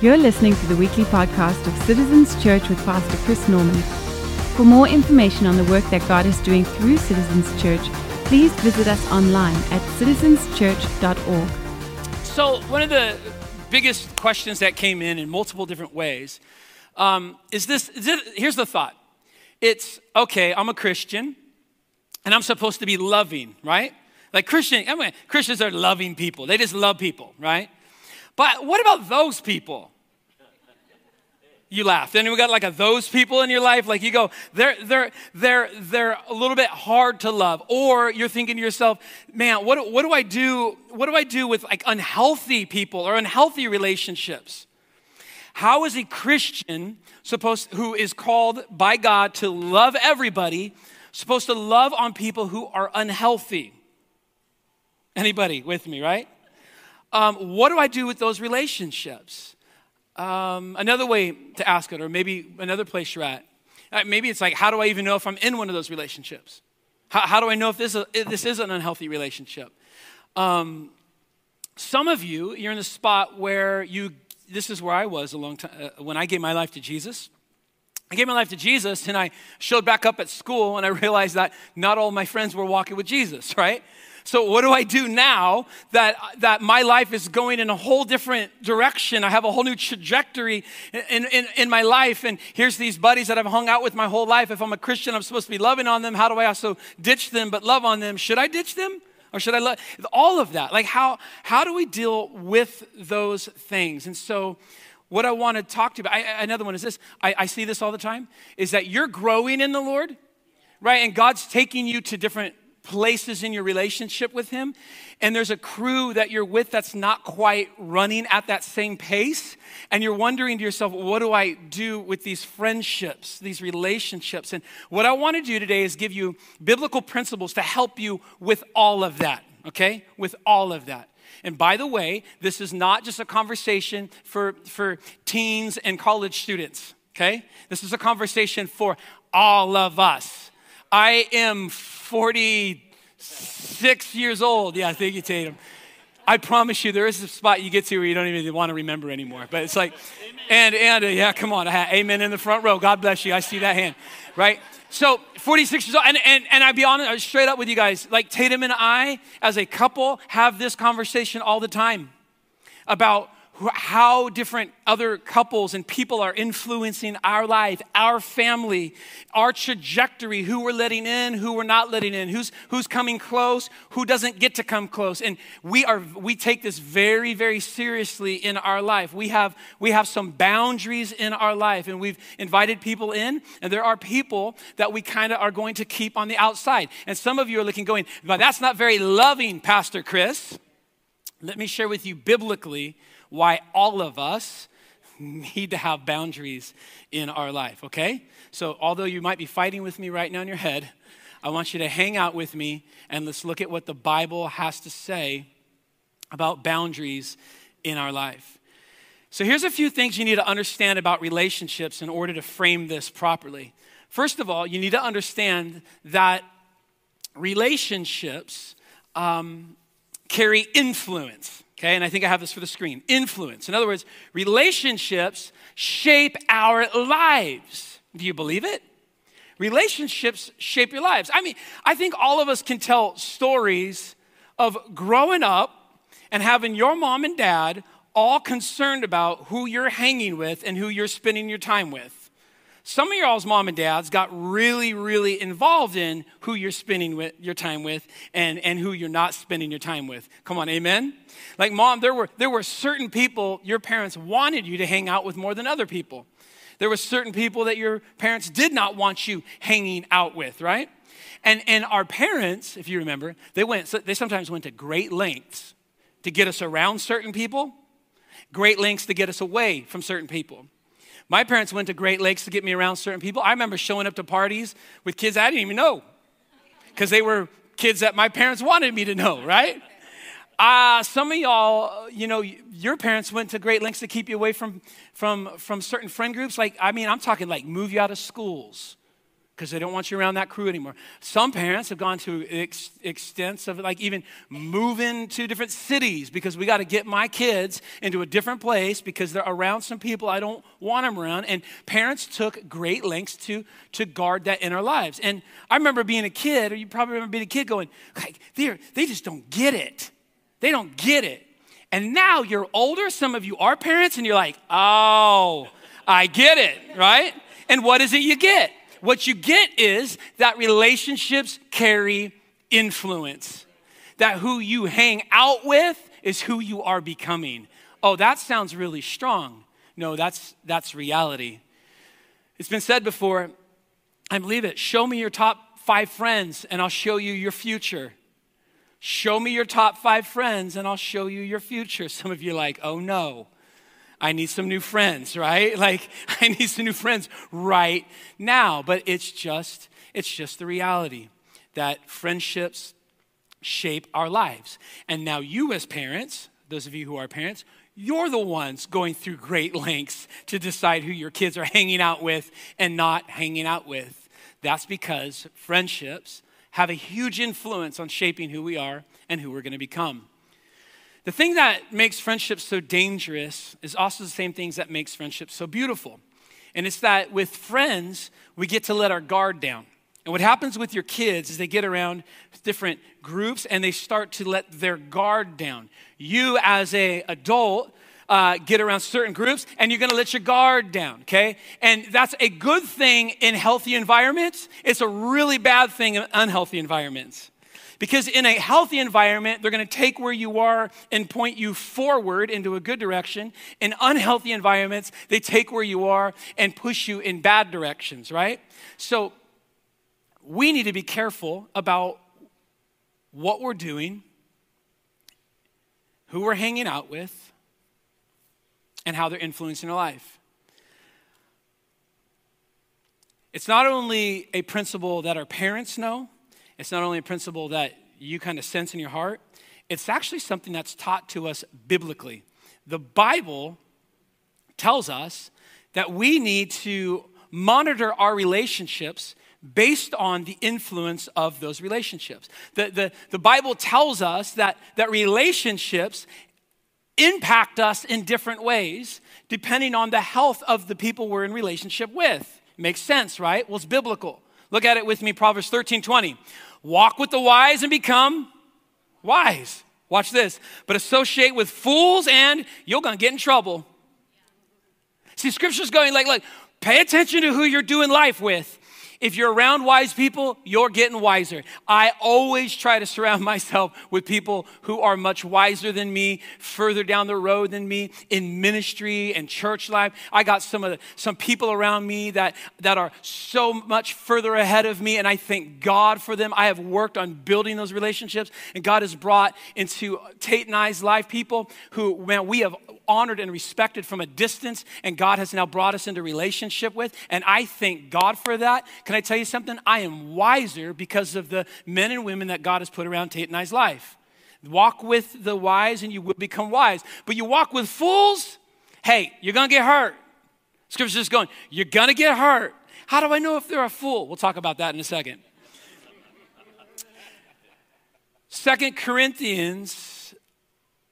You're listening to the weekly podcast of Citizens Church with Pastor Chris Norman. For more information on the work that God is doing through Citizens Church, please visit us online at citizenschurch.org. So, one of the biggest questions that came in in multiple different ways um, is this is it, here's the thought it's okay, I'm a Christian and I'm supposed to be loving, right? Like Christian, I mean, Christians are loving people. They just love people, right? But what about those people? You laugh. Then we got like a those people in your life. Like you go, they're they're they're they're a little bit hard to love. Or you're thinking to yourself, man, what what do I do? What do I do with like unhealthy people or unhealthy relationships? How is a Christian supposed who is called by God to love everybody supposed to love on people who are unhealthy? Anybody with me, right? Um, what do I do with those relationships? Um, another way to ask it, or maybe another place you're at, uh, maybe it's like, how do I even know if I'm in one of those relationships? How, how do I know if this, is, if this is an unhealthy relationship? Um, some of you, you're in the spot where you, this is where I was a long time, uh, when I gave my life to Jesus. I gave my life to Jesus and I showed back up at school and I realized that not all my friends were walking with Jesus, right? So what do I do now that, that my life is going in a whole different direction? I have a whole new trajectory in, in, in my life. And here's these buddies that I've hung out with my whole life. If I'm a Christian, I'm supposed to be loving on them. How do I also ditch them but love on them? Should I ditch them? Or should I love all of that? Like how how do we deal with those things? And so what I want to talk to you about, I, another one is this. I, I see this all the time, is that you're growing in the Lord, right? And God's taking you to different places in your relationship with Him, and there's a crew that you're with that's not quite running at that same pace, and you're wondering to yourself, what do I do with these friendships, these relationships? And what I want to do today is give you biblical principles to help you with all of that, okay? With all of that. And by the way, this is not just a conversation for, for teens and college students, okay? This is a conversation for all of us. I am 46 years old. Yeah, thank you, Tatum. I promise you, there is a spot you get to where you don't even want to remember anymore. But it's like, and, and, uh, yeah, come on. Amen in the front row. God bless you. I see that hand, right? So, 46 years old, and, and, and I'd be honest, straight up with you guys, like Tatum and I, as a couple, have this conversation all the time about how different other couples and people are influencing our life, our family, our trajectory, who we're letting in, who we're not letting in, who's, who's coming close, who doesn't get to come close. And we, are, we take this very, very seriously in our life. We have, we have some boundaries in our life, and we've invited people in, and there are people that we kind of are going to keep on the outside. And some of you are looking, going, but that's not very loving, Pastor Chris. Let me share with you biblically why all of us need to have boundaries in our life, okay? So, although you might be fighting with me right now in your head, I want you to hang out with me and let's look at what the Bible has to say about boundaries in our life. So, here's a few things you need to understand about relationships in order to frame this properly. First of all, you need to understand that relationships um, carry influence. Okay, and I think I have this for the screen. Influence. In other words, relationships shape our lives. Do you believe it? Relationships shape your lives. I mean, I think all of us can tell stories of growing up and having your mom and dad all concerned about who you're hanging with and who you're spending your time with. Some of y'all's mom and dads got really, really involved in who you're spending with, your time with and, and who you're not spending your time with. Come on, amen? Like, mom, there were, there were certain people your parents wanted you to hang out with more than other people. There were certain people that your parents did not want you hanging out with, right? And, and our parents, if you remember, they, went, they sometimes went to great lengths to get us around certain people, great lengths to get us away from certain people. My parents went to Great Lakes to get me around certain people. I remember showing up to parties with kids I didn't even know because they were kids that my parents wanted me to know, right? Uh, some of y'all, you know, your parents went to great lengths to keep you away from, from, from certain friend groups. Like, I mean, I'm talking like move you out of schools, because they don't want you around that crew anymore. Some parents have gone to ex- extents of like even moving to different cities because we got to get my kids into a different place because they're around some people I don't want them around. And parents took great lengths to, to guard that in our lives. And I remember being a kid, or you probably remember being a kid going, like, they're they just don't get it. They don't get it. And now you're older, some of you are parents, and you're like, oh, I get it, right? And what is it you get? What you get is that relationships carry influence. That who you hang out with is who you are becoming. Oh, that sounds really strong. No, that's that's reality. It's been said before, I believe it. Show me your top 5 friends and I'll show you your future. Show me your top 5 friends and I'll show you your future. Some of you are like, "Oh no." I need some new friends, right? Like I need some new friends right now. But it's just it's just the reality that friendships shape our lives. And now you as parents, those of you who are parents, you're the ones going through great lengths to decide who your kids are hanging out with and not hanging out with. That's because friendships have a huge influence on shaping who we are and who we're going to become. The thing that makes friendships so dangerous is also the same things that makes friendships so beautiful. And it's that with friends, we get to let our guard down. And what happens with your kids is they get around different groups and they start to let their guard down. You, as a adult, uh, get around certain groups and you're going to let your guard down, okay? And that's a good thing in healthy environments. It's a really bad thing in unhealthy environments. Because in a healthy environment, they're going to take where you are and point you forward into a good direction. In unhealthy environments, they take where you are and push you in bad directions, right? So we need to be careful about what we're doing, who we're hanging out with, and how they're influencing our life. It's not only a principle that our parents know, it's not only a principle that you kind of sense in your heart, it's actually something that's taught to us biblically. The Bible tells us that we need to monitor our relationships based on the influence of those relationships. The, the, the Bible tells us that, that relationships impact us in different ways depending on the health of the people we're in relationship with. Makes sense, right? Well, it's biblical. Look at it with me, Proverbs 13 20. Walk with the wise and become wise. Watch this. But associate with fools and you're going to get in trouble. See, scripture's going like, like, pay attention to who you're doing life with. If you're around wise people, you're getting wiser. I always try to surround myself with people who are much wiser than me, further down the road than me in ministry and church life. I got some of the, some people around me that that are so much further ahead of me and I thank God for them. I have worked on building those relationships and God has brought into Tate and I's life people who man we have honored and respected from a distance, and God has now brought us into relationship with. And I thank God for that. Can I tell you something? I am wiser because of the men and women that God has put around Tate and I's life. Walk with the wise, and you will become wise. But you walk with fools, hey, you're gonna get hurt. Scripture's just going, you're gonna get hurt. How do I know if they're a fool? We'll talk about that in a second. Second Corinthians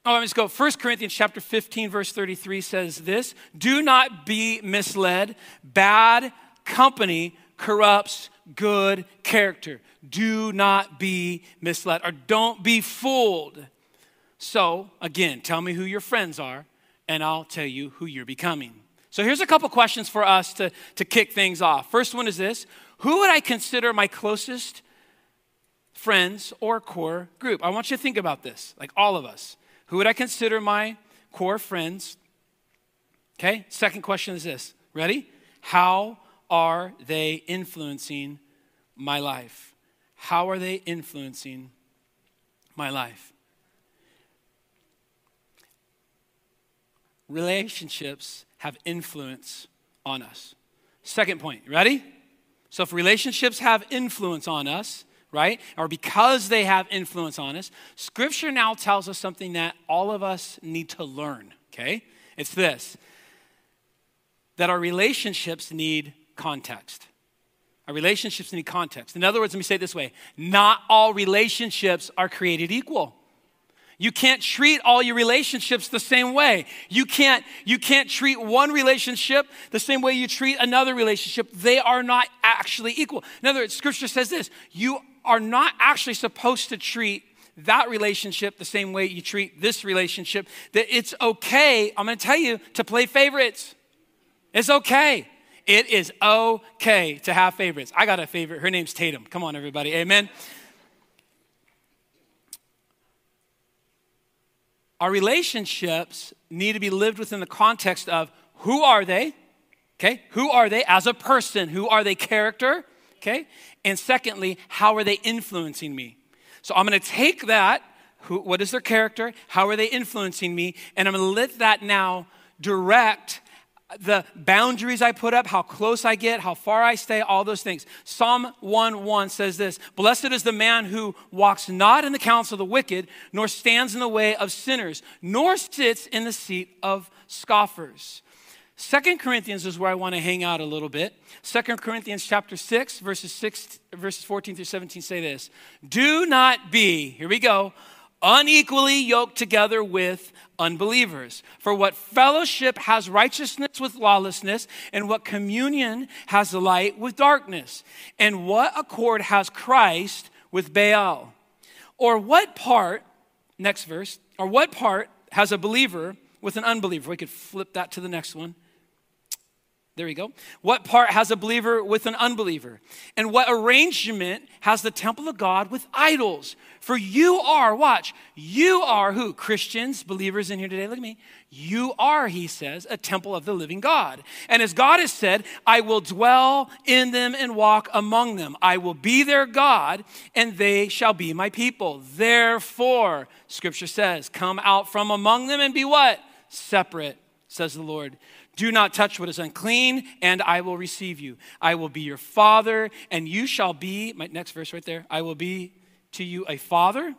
Oh, let's go. 1 Corinthians chapter 15, verse 33 says this Do not be misled. Bad company corrupts good character. Do not be misled or don't be fooled. So, again, tell me who your friends are, and I'll tell you who you're becoming. So, here's a couple questions for us to, to kick things off. First one is this Who would I consider my closest friends or core group? I want you to think about this, like all of us. Who would I consider my core friends? Okay, second question is this. Ready? How are they influencing my life? How are they influencing my life? Relationships have influence on us. Second point, ready? So if relationships have influence on us, right? Or because they have influence on us, Scripture now tells us something that all of us need to learn, okay? It's this that our relationships need context. Our relationships need context. In other words, let me say it this way not all relationships are created equal. You can't treat all your relationships the same way. You can't, you can't treat one relationship the same way you treat another relationship. They are not actually equal. In other words, scripture says this you are not actually supposed to treat that relationship the same way you treat this relationship. That it's okay, I'm gonna tell you, to play favorites. It's okay. It is okay to have favorites. I got a favorite. Her name's Tatum. Come on, everybody. Amen. Our relationships need to be lived within the context of who are they? Okay, who are they as a person? Who are they character? Okay, and secondly, how are they influencing me? So I'm to take that. Who, what is their character? How are they influencing me? And I'm to let that now direct the boundaries I put up, how close I get, how far I stay, all those things. Psalm 1 1 says this Blessed is the man who walks not in the counsel of the wicked, nor stands in the way of sinners, nor sits in the seat of scoffers. Second Corinthians is where I want to hang out a little bit. Second Corinthians chapter 6, verses 6, verses 14 through 17 say this. Do not be, here we go, unequally yoked together with unbelievers. For what fellowship has righteousness with lawlessness, and what communion has the light with darkness? And what accord has Christ with Baal? Or what part, next verse, or what part has a believer with an unbeliever? We could flip that to the next one. There we go. What part has a believer with an unbeliever? And what arrangement has the temple of God with idols? For you are, watch, you are who? Christians, believers in here today, look at me. You are, he says, a temple of the living God. And as God has said, I will dwell in them and walk among them. I will be their God, and they shall be my people. Therefore, scripture says, come out from among them and be what? Separate, says the Lord. Do not touch what is unclean, and I will receive you. I will be your father, and you shall be, my next verse right there, I will be to you a father,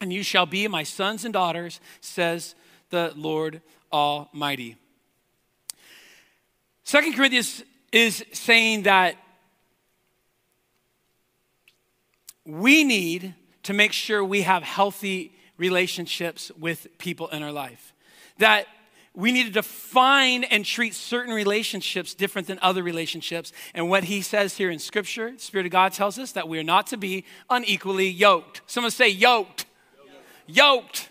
and you shall be my sons and daughters, says the Lord Almighty. Second Corinthians is saying that we need to make sure we have healthy relationships with people in our life. That we need to define and treat certain relationships different than other relationships. And what he says here in Scripture, the Spirit of God tells us that we are not to be unequally yoked. Someone say yoked. Yoked. yoked.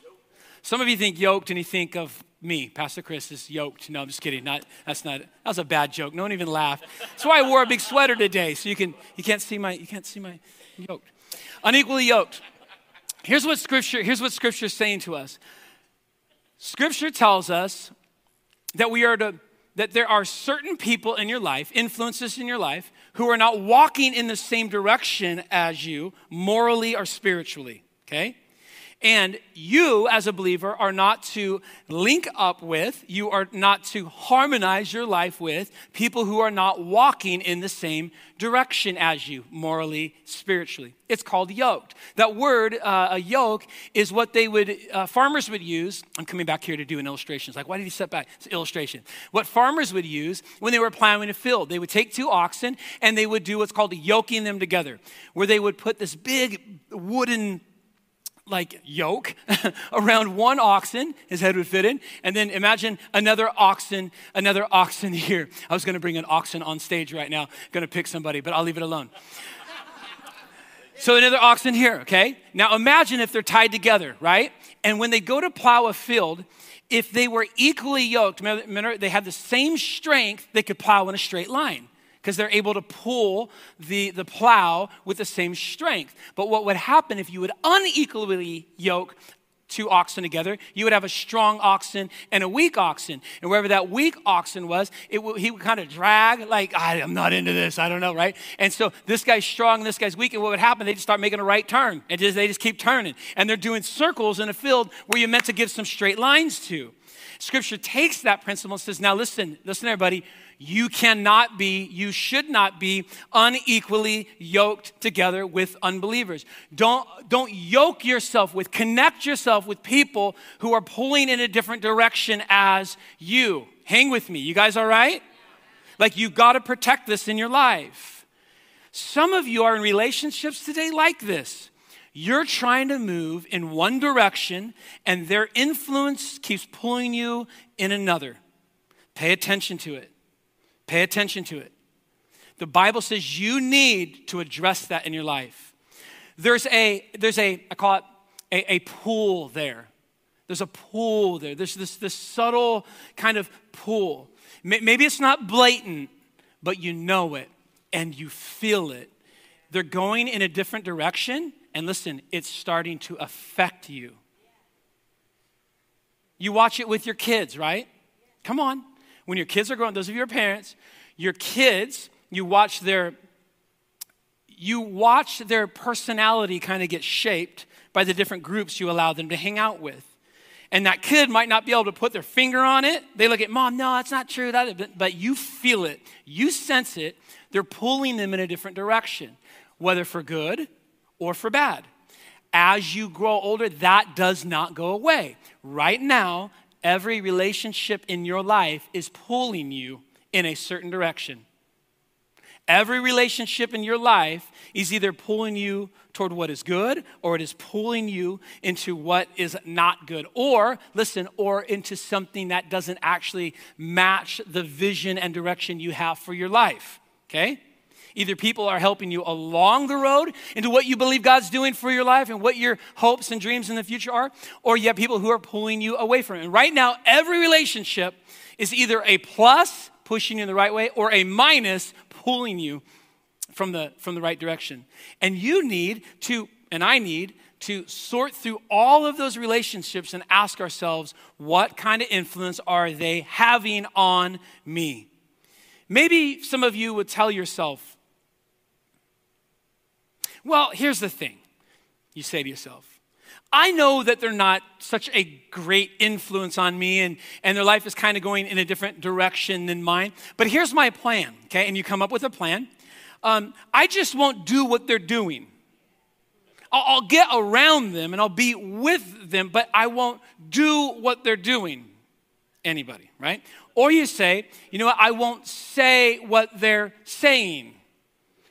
Some of you think yoked and you think of me, Pastor Chris is yoked. No, I'm just kidding. Not that's not that was a bad joke. No one even laughed. That's why I wore a big sweater today, so you can you can't see my you can't see my yoked. Unequally yoked. Here's what scripture, here's what scripture is saying to us. Scripture tells us that we are to that there are certain people in your life, influences in your life, who are not walking in the same direction as you, morally or spiritually, okay? And you, as a believer, are not to link up with, you are not to harmonize your life with people who are not walking in the same direction as you, morally, spiritually. It's called yoked. That word, uh, a yoke, is what they would, uh, farmers would use. I'm coming back here to do an illustration. It's like, why did he step back? It's illustration. What farmers would use when they were plowing a field, they would take two oxen and they would do what's called yoking them together, where they would put this big wooden like yoke around one oxen his head would fit in and then imagine another oxen another oxen here. I was going to bring an oxen on stage right now to pick somebody but i'll leave it alone. So another oxen here okay? Now imagine if they're tied together right? And when they go to plow a field if they were equally yoked remember they had the same strength they could plow in a straight line because they're able to pull the, the plow with the same strength. But what would happen if you would unequally yoke two oxen together, you would have a strong oxen and a weak oxen. And wherever that weak oxen was, it would, he would kind of drag, like, I'm not into this, I don't know, right? And so this guy's strong, and this guy's weak, and what would happen? They just start making a right turn. And just, they just keep turning. And they're doing circles in a field where you're meant to give some straight lines to. Scripture takes that principle and says, now listen, listen, everybody, you cannot be, you should not be unequally yoked together with unbelievers. Don't, don't yoke yourself with, connect yourself with people who are pulling in a different direction as you. Hang with me. You guys all right? Like you've got to protect this in your life. Some of you are in relationships today like this. You're trying to move in one direction, and their influence keeps pulling you in another. Pay attention to it. Pay attention to it. The Bible says you need to address that in your life. There's a, there's a, I call it a, a pool there. There's a pool there. There's this, this subtle kind of pool. Maybe it's not blatant, but you know it and you feel it. They're going in a different direction, and listen, it's starting to affect you. You watch it with your kids, right? Come on. When your kids are growing, those of you are parents, your kids, you watch their you watch their personality kind of get shaped by the different groups you allow them to hang out with. And that kid might not be able to put their finger on it. They look at mom, no, that's not true. That, but you feel it, you sense it. They're pulling them in a different direction, whether for good or for bad. As you grow older, that does not go away. Right now, every relationship in your life is pulling you in a certain direction. Every relationship in your life is either pulling you toward what is good or it is pulling you into what is not good. Or, listen, or into something that doesn't actually match the vision and direction you have for your life. Okay? Either people are helping you along the road into what you believe God's doing for your life and what your hopes and dreams in the future are, or you have people who are pulling you away from it. And right now, every relationship is either a plus, pushing you in the right way, or a minus, pulling you from the, from the right direction. And you need to, and I need, to sort through all of those relationships and ask ourselves, what kind of influence are they having on me? Maybe some of you would tell yourself, well, here's the thing. You say to yourself, I know that they're not such a great influence on me and, and their life is kind of going in a different direction than mine. But here's my plan, okay? And you come up with a plan. Um, I just won't do what they're doing. I'll, I'll get around them and I'll be with them, but I won't do what they're doing. Anybody, right? Or you say, you know what, I won't say what they're saying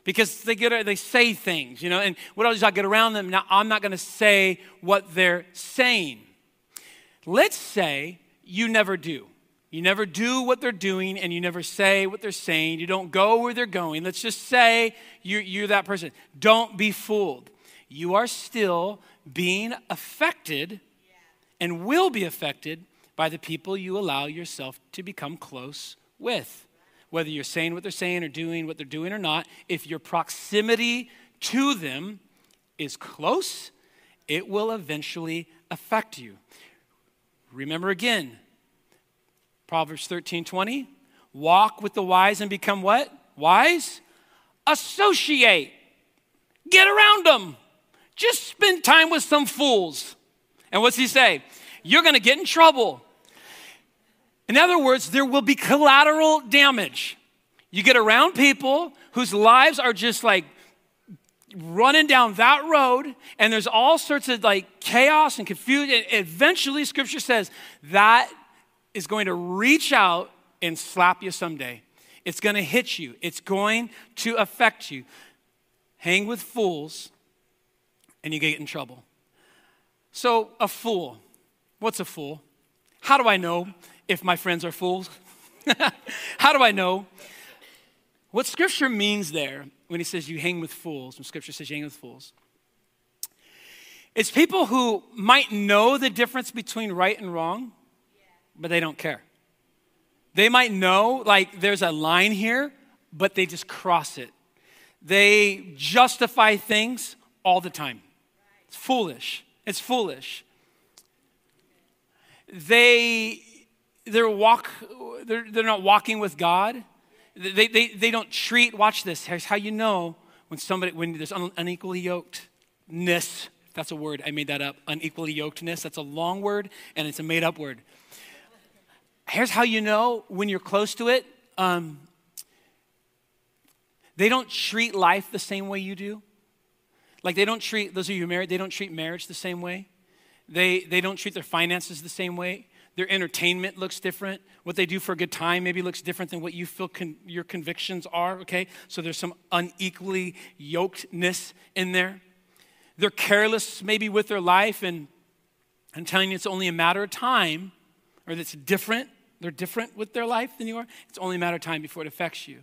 because they get they say things, you know, and what else I get around them. Now I'm not to say what they're saying. Let's say you never do. You never do what they're doing and you never say what they're saying. You don't go where they're going. Let's just say you're, you're that person. Don't be fooled. You are still being affected and will be affected by the people you allow yourself to become close with whether you're saying what they're saying or doing what they're doing or not, if your proximity to them is close, it will eventually affect you. Remember again, Proverbs 13 20. Walk with the wise and become what? Wise? Associate. Get around them. Just spend time with some fools. And what's he say? You're to get in trouble. In other words, there will be collateral damage. You get around people whose lives are just like running down that road, and there's all sorts of like chaos and confusion. And eventually, scripture says that is going to reach out and slap you someday. It's going to hit you, it's going to affect you. Hang with fools, and you get in trouble. So, a fool. What's a fool? How do I know? If my friends are fools? How do I know? What scripture means there when he says you hang with fools, when scripture says you hang with fools, it's people who might know the difference between right and wrong, but they don't care. They might know, like, there's a line here, but they just cross it. They justify things all the time. It's foolish. It's foolish. They they're, walk, they're, they're not walking with God. They, they, they don't treat, watch this, here's how you know when somebody, when there's unequally yokedness. That's a word, I made that up. Unequally yokedness, that's a long word and it's a made up word. Here's how you know when you're close to it. Um, they don't treat life the same way you do. Like they don't treat, those of you married, they don't treat marriage the same way. They, they don't treat their finances the same way Their entertainment looks different. What they do for a good time maybe looks different than what you feel con- your convictions are, okay? So there's some unequally yokedness in there. They're careless maybe with their life, and I'm telling you, it's only a matter of time, or that's different. They're different with their life than you are. It's only a matter of time before it affects you.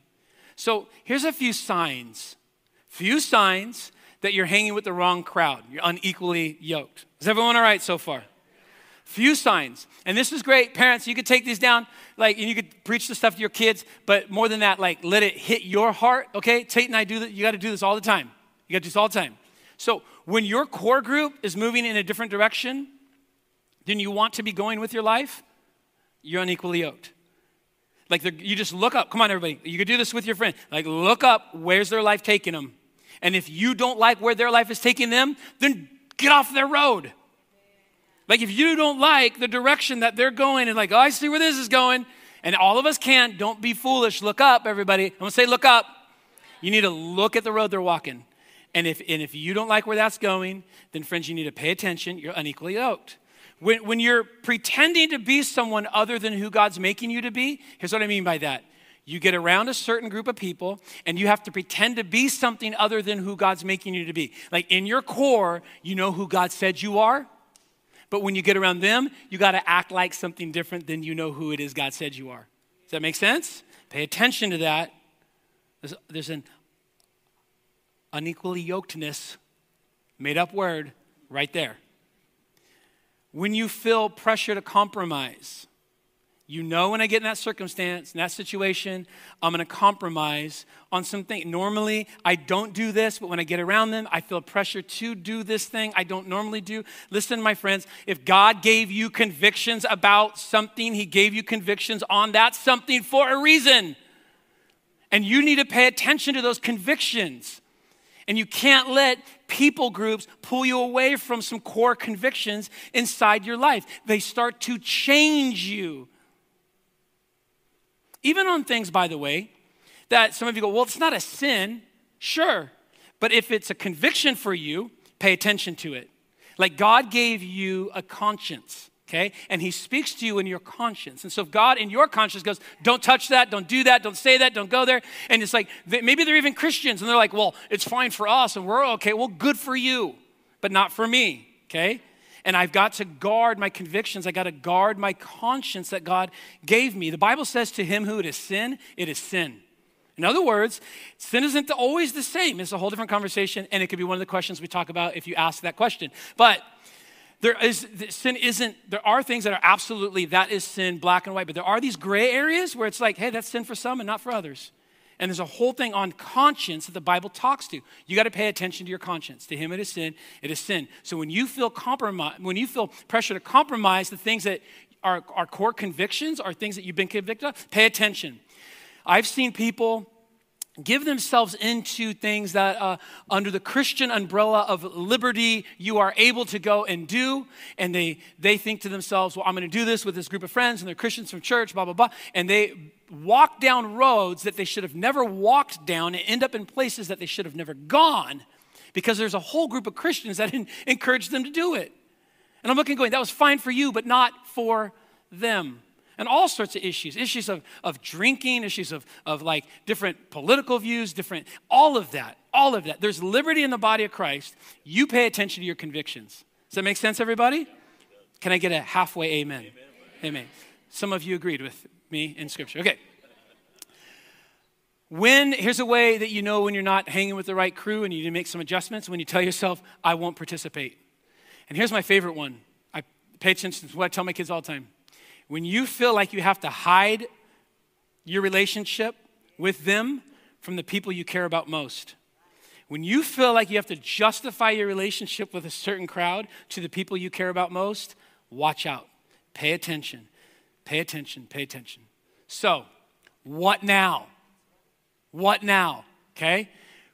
So here's a few signs. Few signs that you're hanging with the wrong crowd. You're unequally yoked. Is everyone all right so far? Few signs. And this is great. Parents, you could take these down, like, and you could preach the stuff to your kids, but more than that, like, let it hit your heart, okay? Tate and I do that. You got to do this all the time. You got to do this all the time. So when your core group is moving in a different direction than you want to be going with your life, you're unequally yoked. Like you just look up. Come on, everybody. You could do this with your friend. Like look up. Where's their life taking them? And if you don't like where their life is taking them, then get off their road. Like if you don't like the direction that they're going and like, oh, I see where this is going, and all of us can't, don't be foolish. Look up, everybody. I'm gonna say look up. You need to look at the road they're walking. And if, and if you don't like where that's going, then friends, you need to pay attention. You're unequally yoked. When, when you're pretending to be someone other than who God's making you to be, here's what I mean by that. You get around a certain group of people and you have to pretend to be something other than who God's making you to be. Like in your core, you know who God said you are. But when you get around them, you got to act like something different than you know who it is God said you are. Does that make sense? Pay attention to that. There's, there's an unequally yokedness, made up word, right there. When you feel pressure to compromise, you know when I get in that circumstance, in that situation, I'm going to compromise on something. Normally, I don't do this, but when I get around them, I feel pressure to do this thing I don't normally do. Listen, my friends, if God gave you convictions about something, He gave you convictions on that something for a reason. And you need to pay attention to those convictions. And you can't let people groups pull you away from some core convictions inside your life. They start to change you. Even on things, by the way, that some of you go, well, it's not a sin. Sure. But if it's a conviction for you, pay attention to it. Like God gave you a conscience okay? And he speaks to you in your conscience. And so if God in your conscience goes, don't touch that, don't do that, don't say that, don't go there, and it's like, maybe they're even Christians and they're like, well, it's fine for us and we're okay. Well, good for you, but not for me, okay? And I've got to guard my convictions. I got to guard my conscience that God gave me. The Bible says to him who it is sin, it is sin. In other words, sin isn't always the same. It's a whole different conversation, and it could be one of the questions we talk about if you ask that question. But there is sin isn't there are things that are absolutely that is sin black and white but there are these gray areas where it's like hey that's sin for some and not for others and there's a whole thing on conscience that the bible talks to. You got to pay attention to your conscience. To him it is sin it is sin. So when you feel compromise when you feel pressure to compromise the things that are, are core convictions are things that you've been convicted of pay attention. I've seen people give themselves into things that uh, under the christian umbrella of liberty you are able to go and do. And they they think to themselves well i'm going to do this with this group of friends and they're christians from church blah blah blah. And they walk down roads that they should have never walked down and end up in places that they should have never gone because there's a whole group of christians that encourage them to do it. And i'm looking going that was fine for you but not for them and all sorts of issues. Issues of, of drinking issues of, of like different political views different all of that all of that. There's liberty in the body of christ. You pay attention to your convictions. Does that make sense everybody? Can i get a halfway amen? Amen, amen. some of you agreed with me in scripture. Okay. When here's a way that you know when you're not hanging with the right crew and you need to make some adjustments. When you tell yourself i won't participate. And here's my favorite one. I pay attention to what i tell my kids all the time when you feel like you have to hide your relationship with them from the people you care about most, when you feel like you have to justify your relationship with a certain crowd to the people you care about most, watch out. Pay attention. Pay attention. Pay attention. So, what now? What now? Okay?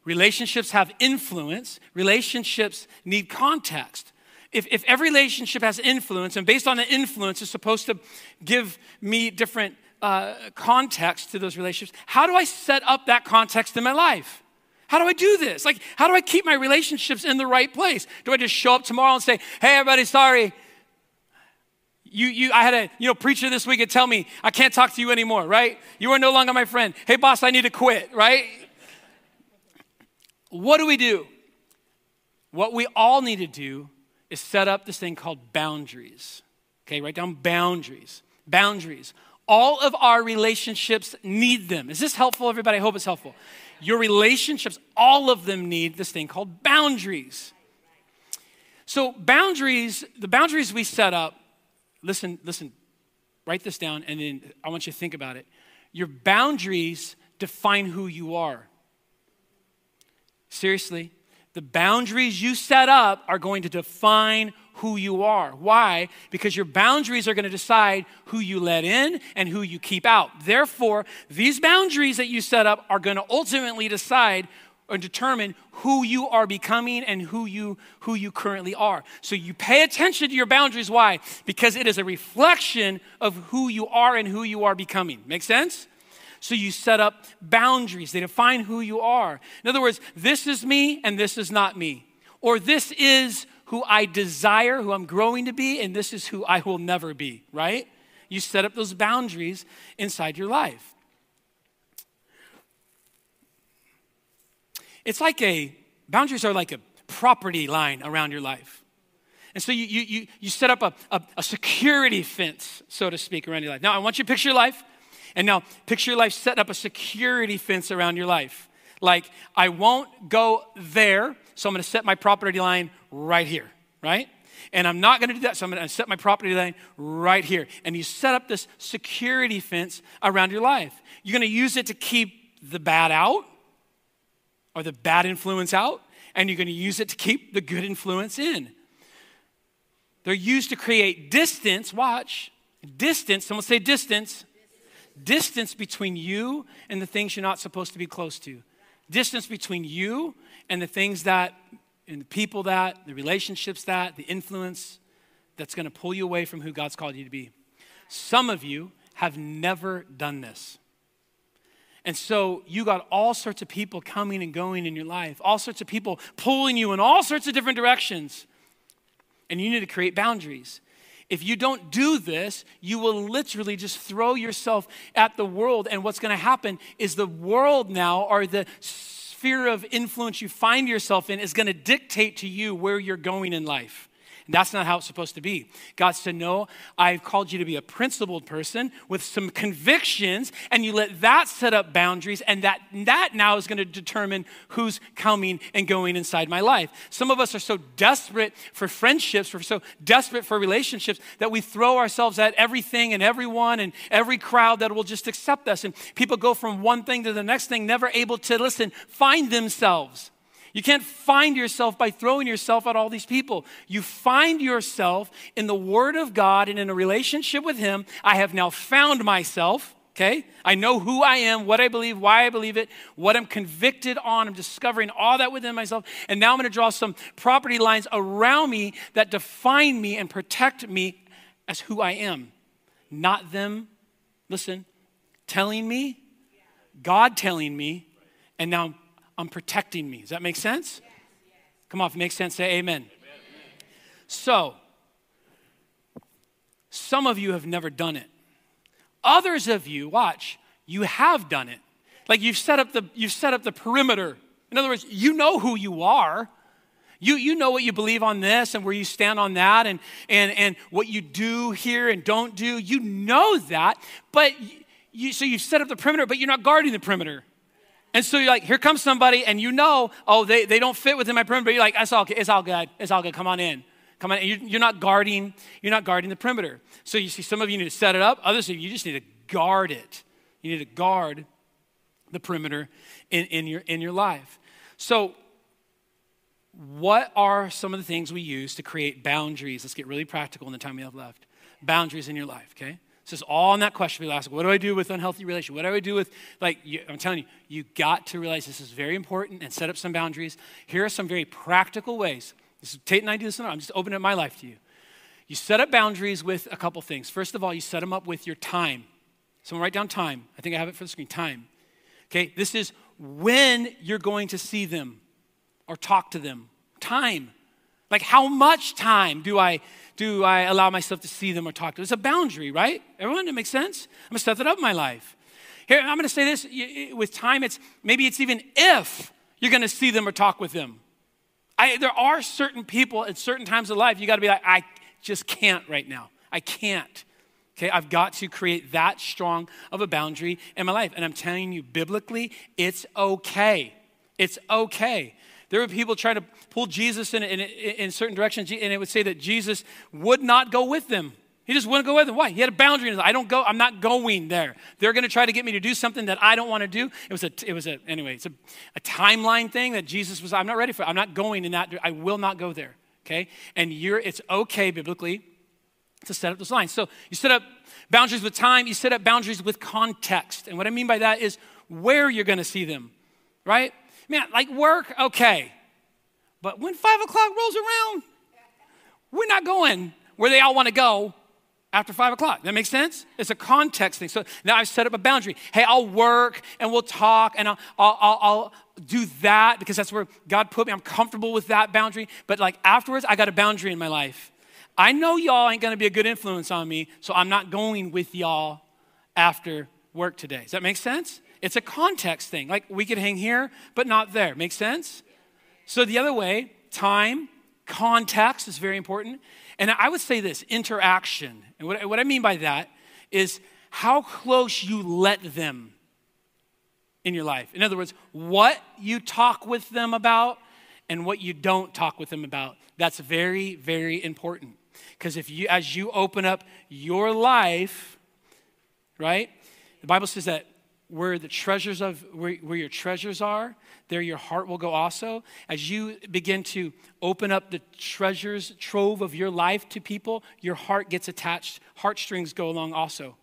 Relationships have influence, relationships need context if, if every relationship has influence, and based on the influence is supposed to give me different uh, context to those relationships, how do I set up that context in my life? How do I do this? Like, how do I keep my relationships in the right place? Do I just show up tomorrow and say, hey, everybody, sorry, You, you, I had a you know preacher this week and tell me I can't talk to you anymore, right? You are no longer my friend. Hey boss, I need to quit, right? What do we do? What we all need to do is set up this thing called boundaries. Okay, write down boundaries. Boundaries. All of our relationships need them. Is this helpful, everybody? I hope it's helpful. Your relationships, all of them need this thing called boundaries. So, boundaries, the boundaries we set up, listen, listen, write this down, and then I want you to think about it. Your boundaries define who you are. Seriously, the boundaries you set up are going to define who you are. Why? Because your boundaries are going to decide who you let in and who you keep out. Therefore, these boundaries that you set up are going to ultimately decide or determine who you are becoming and who you who you currently are. So you pay attention to your boundaries why? Because it is a reflection of who you are and who you are becoming. Make sense? So you set up boundaries. They define who you are. In other words, this is me and this is not me. Or this is who I desire, who I'm growing to be, and this is who I will never be, right? You set up those boundaries inside your life. It's like a, boundaries are like a property line around your life. And so you, you, you, you set up a, a, a security fence, so to speak, around your life. Now, I want you to picture your life. And now, picture your life setting up a security fence around your life. Like, I won't go there, so I'm to set my property line right here, right? And I'm not to do that, so I'm to set my property line right here. And you set up this security fence around your life. You're to use it to keep the bad out or the bad influence out, and you're to use it to keep the good influence in. They're used to create distance, watch, distance, someone say distance, distance between you and the things you're not supposed to be close to. Distance between you and the things that, and the people that, the relationships that, the influence that's going to pull you away from who God's called you to be. Some of you have never done this. And so you got all sorts of people coming and going in your life, all sorts of people pulling you in all sorts of different directions. And you need to create boundaries. If you don't do this, you will literally just throw yourself at the world. And what's going to happen is the world now, or the sphere of influence you find yourself in, is going to dictate to you where you're going in life. That's not how it's supposed to be. God said, No, I've called you to be a principled person with some convictions, and you let that set up boundaries, and that, that now is going to determine who's coming and going inside my life. Some of us are so desperate for friendships, we're so desperate for relationships that we throw ourselves at everything and everyone and every crowd that will just accept us. And people go from one thing to the next thing, never able to listen, find themselves. You can't find yourself by throwing yourself at all these people. You find yourself in the Word of God and in a relationship with Him. I have now found myself, okay? I know who I am, what I believe, why I believe it, what I'm convicted on. I'm discovering all that within myself. And now I'm going to draw some property lines around me that define me and protect me as who I am, not them, listen, telling me, God telling me, and now I'm protecting me. Does that make sense? Come on, if it makes sense, say amen. amen. So, some of you have never done it. Others of you, watch, you have done it. Like you've set up the you've set up the perimeter. In other words, you know who you are. You, you know what you believe on this and where you stand on that and, and, and what you do here and don't do. You know that, but you, so you've set up the perimeter, but you're not guarding the perimeter. And so you're like, here comes somebody, and you know, oh, they, they don't fit within my perimeter, but you're like, it's all, it's all good. It's all good. Come on in. Come on. In. You're not guarding, you're not guarding the perimeter. So you see, some of you need to set it up. Others of you, just need to guard it. You need to guard the perimeter in, in, your, in your life. So, what are some of the things we use to create boundaries? Let's get really practical in the time we have left. Boundaries in your life, okay? This is all on that question we ask. What do I do with unhealthy relation? What do I do with, like, you, I'm telling you, you got to realize this is very important and set up some boundaries. Here are some very practical ways. This is, Tate and I do this, I'm just opening up my life to you. You set up boundaries with a couple things. First of all, you set them up with your time. Someone write down time. I think I have it for the screen. Time. Okay, this is when you're going to see them or talk to them. Time. Like, how much time do I do I allow myself to see them or talk to them? It's a boundary, right? Everyone, it makes sense? I'm gonna set that up in my life. Here, I'm gonna say this with time, it's maybe it's even if you're gonna see them or talk with them. I, there are certain people at certain times of life you gotta be like, I just can't right now. I can't. Okay, I've got to create that strong of a boundary in my life. And I'm telling you, biblically, it's okay. It's okay. There were people trying to pull Jesus in, in, in certain directions, and it would say that Jesus would not go with them. He just wouldn't go with them. Why? He had a boundary. I don't go. I'm not going there. They're going to try to get me to do something that I don't want to do. It was a. It was a. Anyway, it's a, a timeline thing that Jesus was. I'm not ready for. It. I'm not going in that. I will not go there. Okay. And you're. It's okay biblically to set up those lines. So you set up boundaries with time. You set up boundaries with context. And what I mean by that is where you're going to see them. Right. Man, like work, okay. But when five o'clock rolls around, we're not going where they all want to go after five o'clock. That makes sense? It's a context thing. So now I've set up a boundary. Hey, I'll work and we'll talk and I'll, I'll, I'll, I'll, do that because that's where God put me. I'm comfortable with that boundary. But like afterwards, I got a boundary in my life. I know y'all ain't gonna be a good influence on me, so I'm not going with y'all after work today. Does that make sense? It's a context thing. Like we could hang here, but not there. Make sense? So the other way, time, context is very important. And I would say this interaction. And what, what I mean by that is how close you let them in your life. In other words, what you talk with them about and what you don't talk with them about. That's very, very important. Because if you, as you open up your life, right? The Bible says that where the treasures of where, where, your treasures are there your heart will go also as you begin to open up the treasures trove of your life to people your heart gets attached heartstrings go along also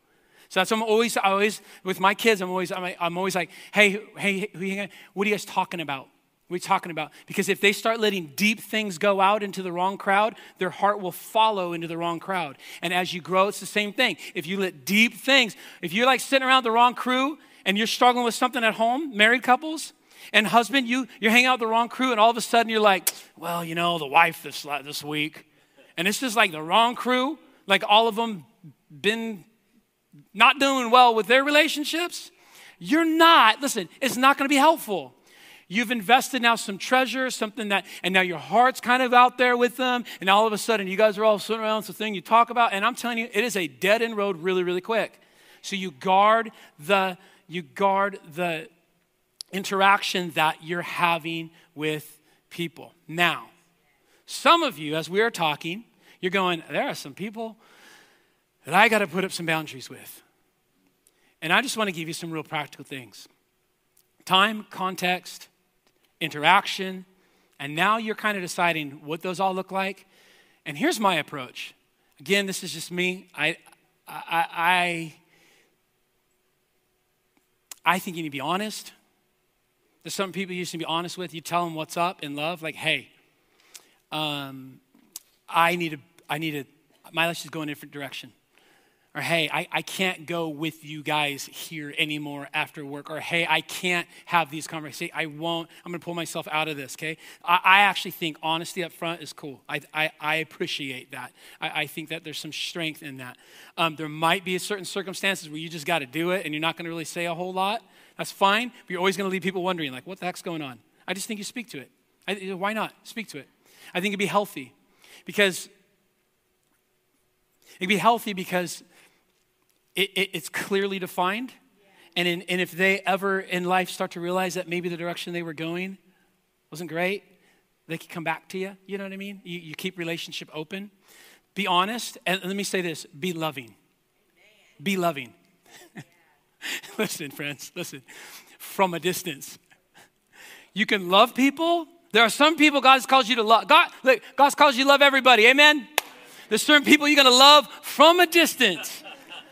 so that's i'm always I always with my kids i'm always i'm, I'm always like hey hey what are you guys talking about you talking about? Because if they start letting deep things go out into the wrong crowd, their heart will follow into the wrong crowd. And as you grow, it's the same thing. If you let deep things, if you're like sitting around the wrong crew and you're struggling with something at home, married couples, and husband, you, you're hanging out with the wrong crew, and all of a sudden you're like, well, you know, the wife this, this week. And it's just like the wrong crew, like all of them been not doing well with their relationships. You're not, listen, it's not gonna be helpful. You've invested now some treasure, something that, and now your heart's kind of out there with them, and all of a sudden you guys are all sitting around, it's the thing you talk about, and I'm telling you, it is a dead end road really, really quick. So you guard the you guard the interaction that you're having with people. Now, some of you, as we are talking, you're going, there are some people that I got to put up some boundaries with. And I just want to give you some real practical things time, context, interaction, and now you're kind of deciding what those all look like. And here's my approach. Again, this is just me. I, I, I I think you need to be honest. There's some people you to be honest with. You tell them what's up in love, like, hey, um, I need to, I need to, my life is going in a different direction. Or, hey, I, I can't go with you guys here anymore after work. Or, hey, I can't have these conversations. I won't. I'm going to pull myself out of this, okay? I, I, actually think honesty up front is cool. I, I, I appreciate that. I, I, think that there's some strength in that. Um, there might be certain circumstances where you just got to do it and you're not going to really say a whole lot. That's fine. But you're always going to leave people wondering, like, what the heck's going on? I just think you speak to it. I, why not? Speak to it. I think it'd be healthy because it'd be healthy because it, it, it's clearly defined. And, in, and if they ever in life start to realize that maybe the direction they were going wasn't great, they can come back to you. You know what I mean? You, you keep relationship open. Be honest. And let me say this be loving. Be loving. listen, friends, listen. From a distance. You can love people. There are some people God's calls you to love. God, look, God's calls you to love everybody. Amen? There's certain people you're going to love from a distance.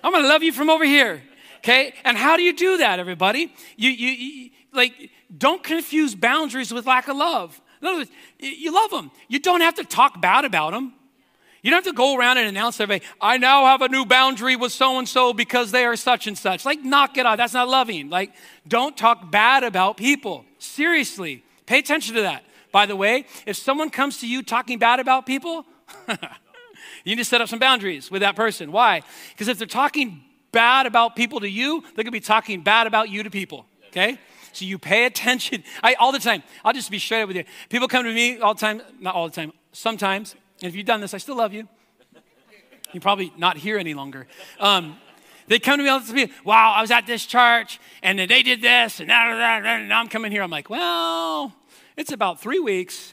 I'm going to love you from over here. Okay? And how do you do that, everybody? You, you, you, like, don't confuse boundaries with lack of love. In other words, you love them. You don't have to talk bad about them. You don't have to go around and announce everybody, I now have a new boundary with so and so because they are such and such. Like, knock it off. That's not loving. Like, don't talk bad about people. Seriously. Pay attention to that. By the way, if someone comes to you talking bad about people, you need to set up some boundaries with that person. Why? Because if they're talking bad about people to you, they're going to be talking bad about you to people. Okay? So you pay attention. I, all the time. I'll just be straight up with you. People come to me all the time, not all the time, sometimes. And if you've done this, I still love you. You're probably not here any longer. Um, they come to me all the time. Wow, I was at this church and then they did this and that, that, and now I'm coming here. I'm like, well, it's about three weeks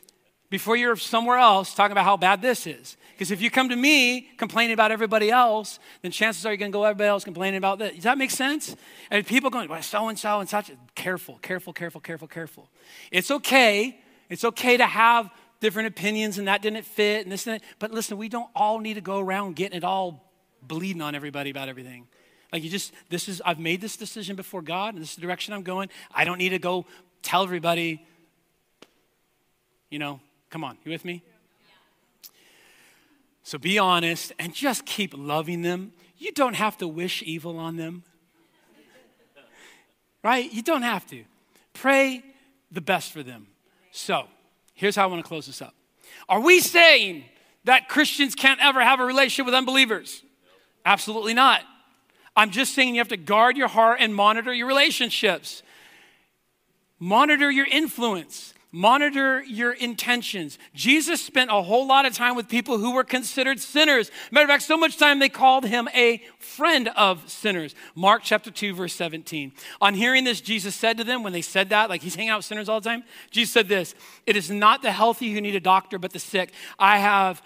before you're somewhere else talking about how bad this is. Because if you come to me complaining about everybody else, then chances are you're going to go everybody else complaining about that. Does that make sense? And people going, well, so and so and such. Careful, careful, careful, careful, careful. It's okay. It's okay to have different opinions and that didn't fit and this and that. But listen, we don't all need to go around getting it all bleeding on everybody about everything. Like you just, this is, I've made this decision before God and this is the direction I'm going. I don't need to go tell everybody, you know, come on, you with me? So be honest and just keep loving them. You don't have to wish evil on them. Right? You don't have to. Pray the best for them. So, here's how I want to close this up. Are we saying that Christians can't ever have a relationship with unbelievers? Absolutely not. I'm just saying you have to guard your heart and monitor your relationships. Monitor your influence. Monitor your intentions. Jesus spent a whole lot of time with people who were considered sinners. Matter of fact, so much time they called him a friend of sinners. Mark chapter 2, verse 17. On hearing this, Jesus said to them, when they said that, like he's hanging out with sinners all the time, Jesus said this It is not the healthy who need a doctor, but the sick. I have,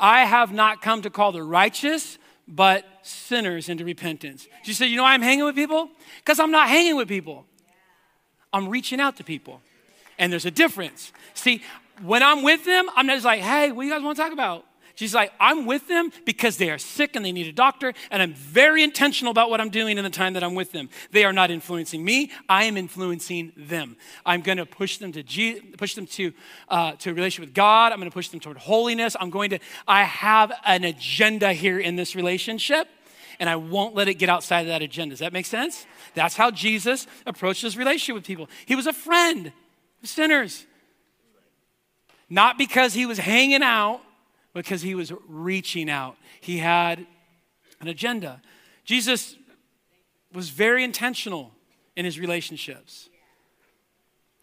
I have not come to call the righteous, but sinners into repentance. Jesus said, You know why I'm hanging with people? Because I'm not hanging with people, I'm reaching out to people. And there's a difference. See, when I'm with them, I'm not just like, hey, what do you guys want to talk about? She's like, I'm with them because they are sick and they need a doctor, and I'm very intentional about what I'm doing in the time that I'm with them. They are not influencing me; I am influencing them. I'm going to push them to G- push them to uh, to a relationship with God. I'm going to push them toward holiness. I'm going to. I have an agenda here in this relationship, and I won't let it get outside of that agenda. Does that make sense? That's how Jesus approached his relationship with people. He was a friend sinners. Not because he was hanging out, because he was reaching out. He had an agenda. Jesus was very intentional in his relationships.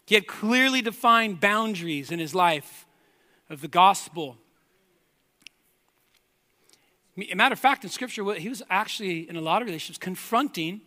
He had clearly defined boundaries in his life of the gospel. A matter of fact, in scripture, he was actually, in a lot of relationships, confronting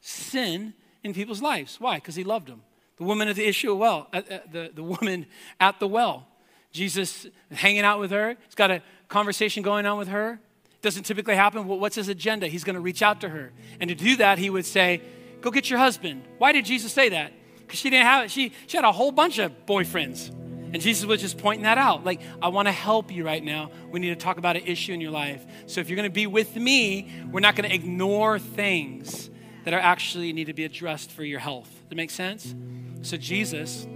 sin in people's lives. Why? Because he loved them. The woman at the issue of well, uh, uh, the, the woman at the well. Jesus hanging out with her. He's got a conversation going on with her. Doesn't typically happen. Well, what's his agenda? He's going to reach out to her. And to do that, he would say, Go get your husband. Why did Jesus say that? Because she didn't have it. she she had a whole bunch of boyfriends. And Jesus was just pointing that out. Like, I want to help you right now. We need to talk about an issue in your life. So if you're going to be with me, we're not going to ignore things that are actually need to be addressed for your health. Does that make sense? So Jesus,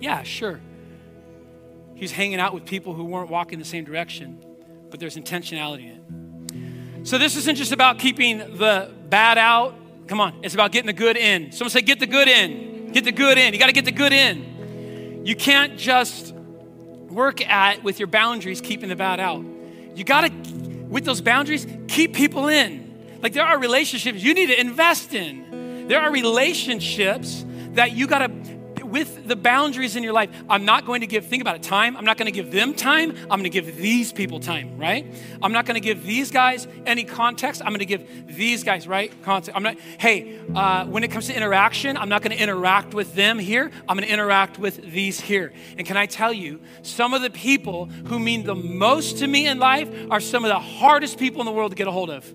yeah, sure. He's hanging out with people who weren't walking the same direction, but there's intentionality in it. So this isn't just about keeping the bad out. Come on, it's about getting the good in. Someone say, get the good in. Get the good in. You got to get the good in. You can't just work at with your boundaries keeping the bad out. You got to, with those boundaries, keep people in. Like there are relationships you need to invest in. There are relationships that you got to with the boundaries in your life, I'm not going to give, think about it, time. I'm not going to give them time. I'm going to give these people time, right? I'm not going to give these guys any context. I'm going to give these guys, right? Context. I'm not, hey, uh, when it comes to interaction, I'm not going to interact with them here. I'm going to interact with these here. And can I tell you, some of the people who mean the most to me in life are some of the hardest people in the world to get a hold of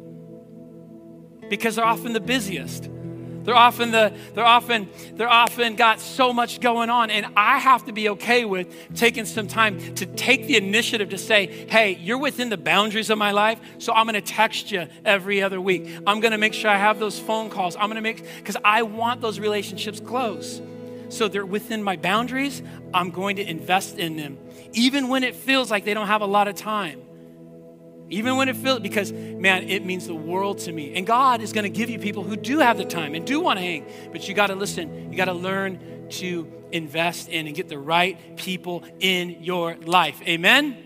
because they're often the busiest. They're often the they're often they're often got so much going on and I have to be okay with taking some time to take the initiative to say, "Hey, you're within the boundaries of my life, so I'm going to text you every other week. I'm going to make sure I have those phone calls. I'm going to make cuz I want those relationships close." So they're within my boundaries. I'm going to invest in them even when it feels like they don't have a lot of time. Even when it feels, because man, it means the world to me. And God is going to give you people who do have the time and do want to hang. But you got to listen. You got to learn to invest in and get the right people in your life. Amen?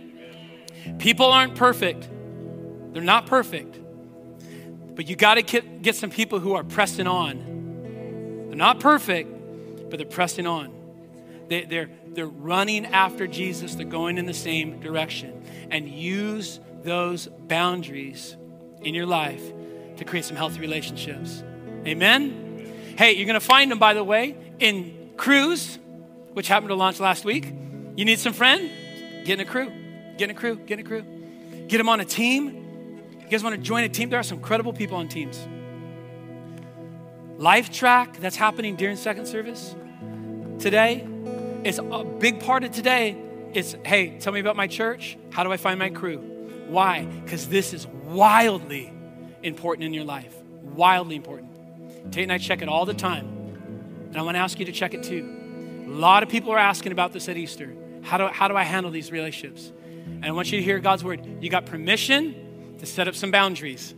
People aren't perfect, they're not perfect. But you got to get, get some people who are pressing on. They're not perfect, but they're pressing on. They, they're, they're running after Jesus, they're going in the same direction. And use those boundaries in your life to create some healthy relationships. Amen? Hey, you're going to find them, by the way, in crews, which happened to launch last week. You need some friend? Get in a crew. Get in a crew. Get in a crew. Get them on a team. You guys want to join a team? There are some credible people on teams. Life track that's happening during second service today. It's a big part of today. It's hey, tell me about my church. How do I find my crew? Why? Because this is wildly important in your life. Wildly important. Tate and I check it all the time. And I want to ask you to check it too. A lot of people are asking about this at Easter. How do, how do I handle these relationships? And I want you to hear God's word. You got permission to set up some boundaries.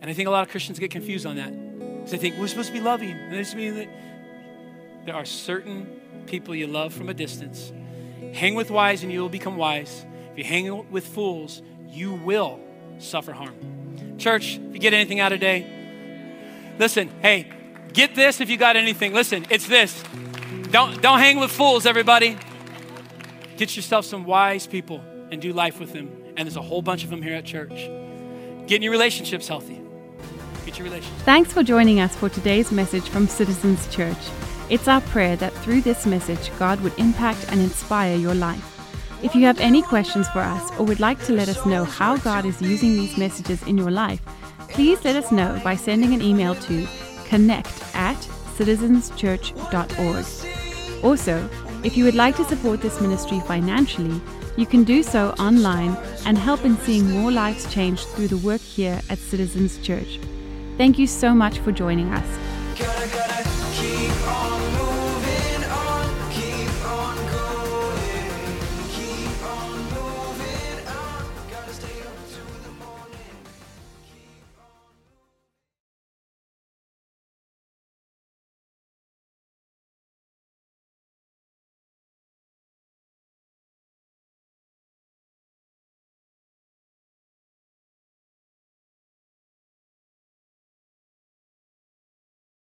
And I think a lot of Christians get confused on that. Because they think we're supposed to be loving. There are certain people you love from a distance. Hang with wise and you will become wise. If you hang with fools, you will suffer harm. Church, if you get anything out of today, listen, hey, get this if you got anything. Listen, it's this. Don't, don't hang with fools, everybody. Get yourself some wise people and do life with them. And there's a whole bunch of them here at church. Getting your relationships healthy. Get your relationships. Thanks for joining us for today's message from Citizens Church. It's our prayer that through this message, God would impact and inspire your life. If you have any questions for us or would like to let us know how God is using these messages in your life, please let us know by sending an email to connect at citizenschurch.org. Also, if you would like to support this ministry financially, you can do so online and help in seeing more lives changed through the work here at Citizens Church. Thank you so much for joining us.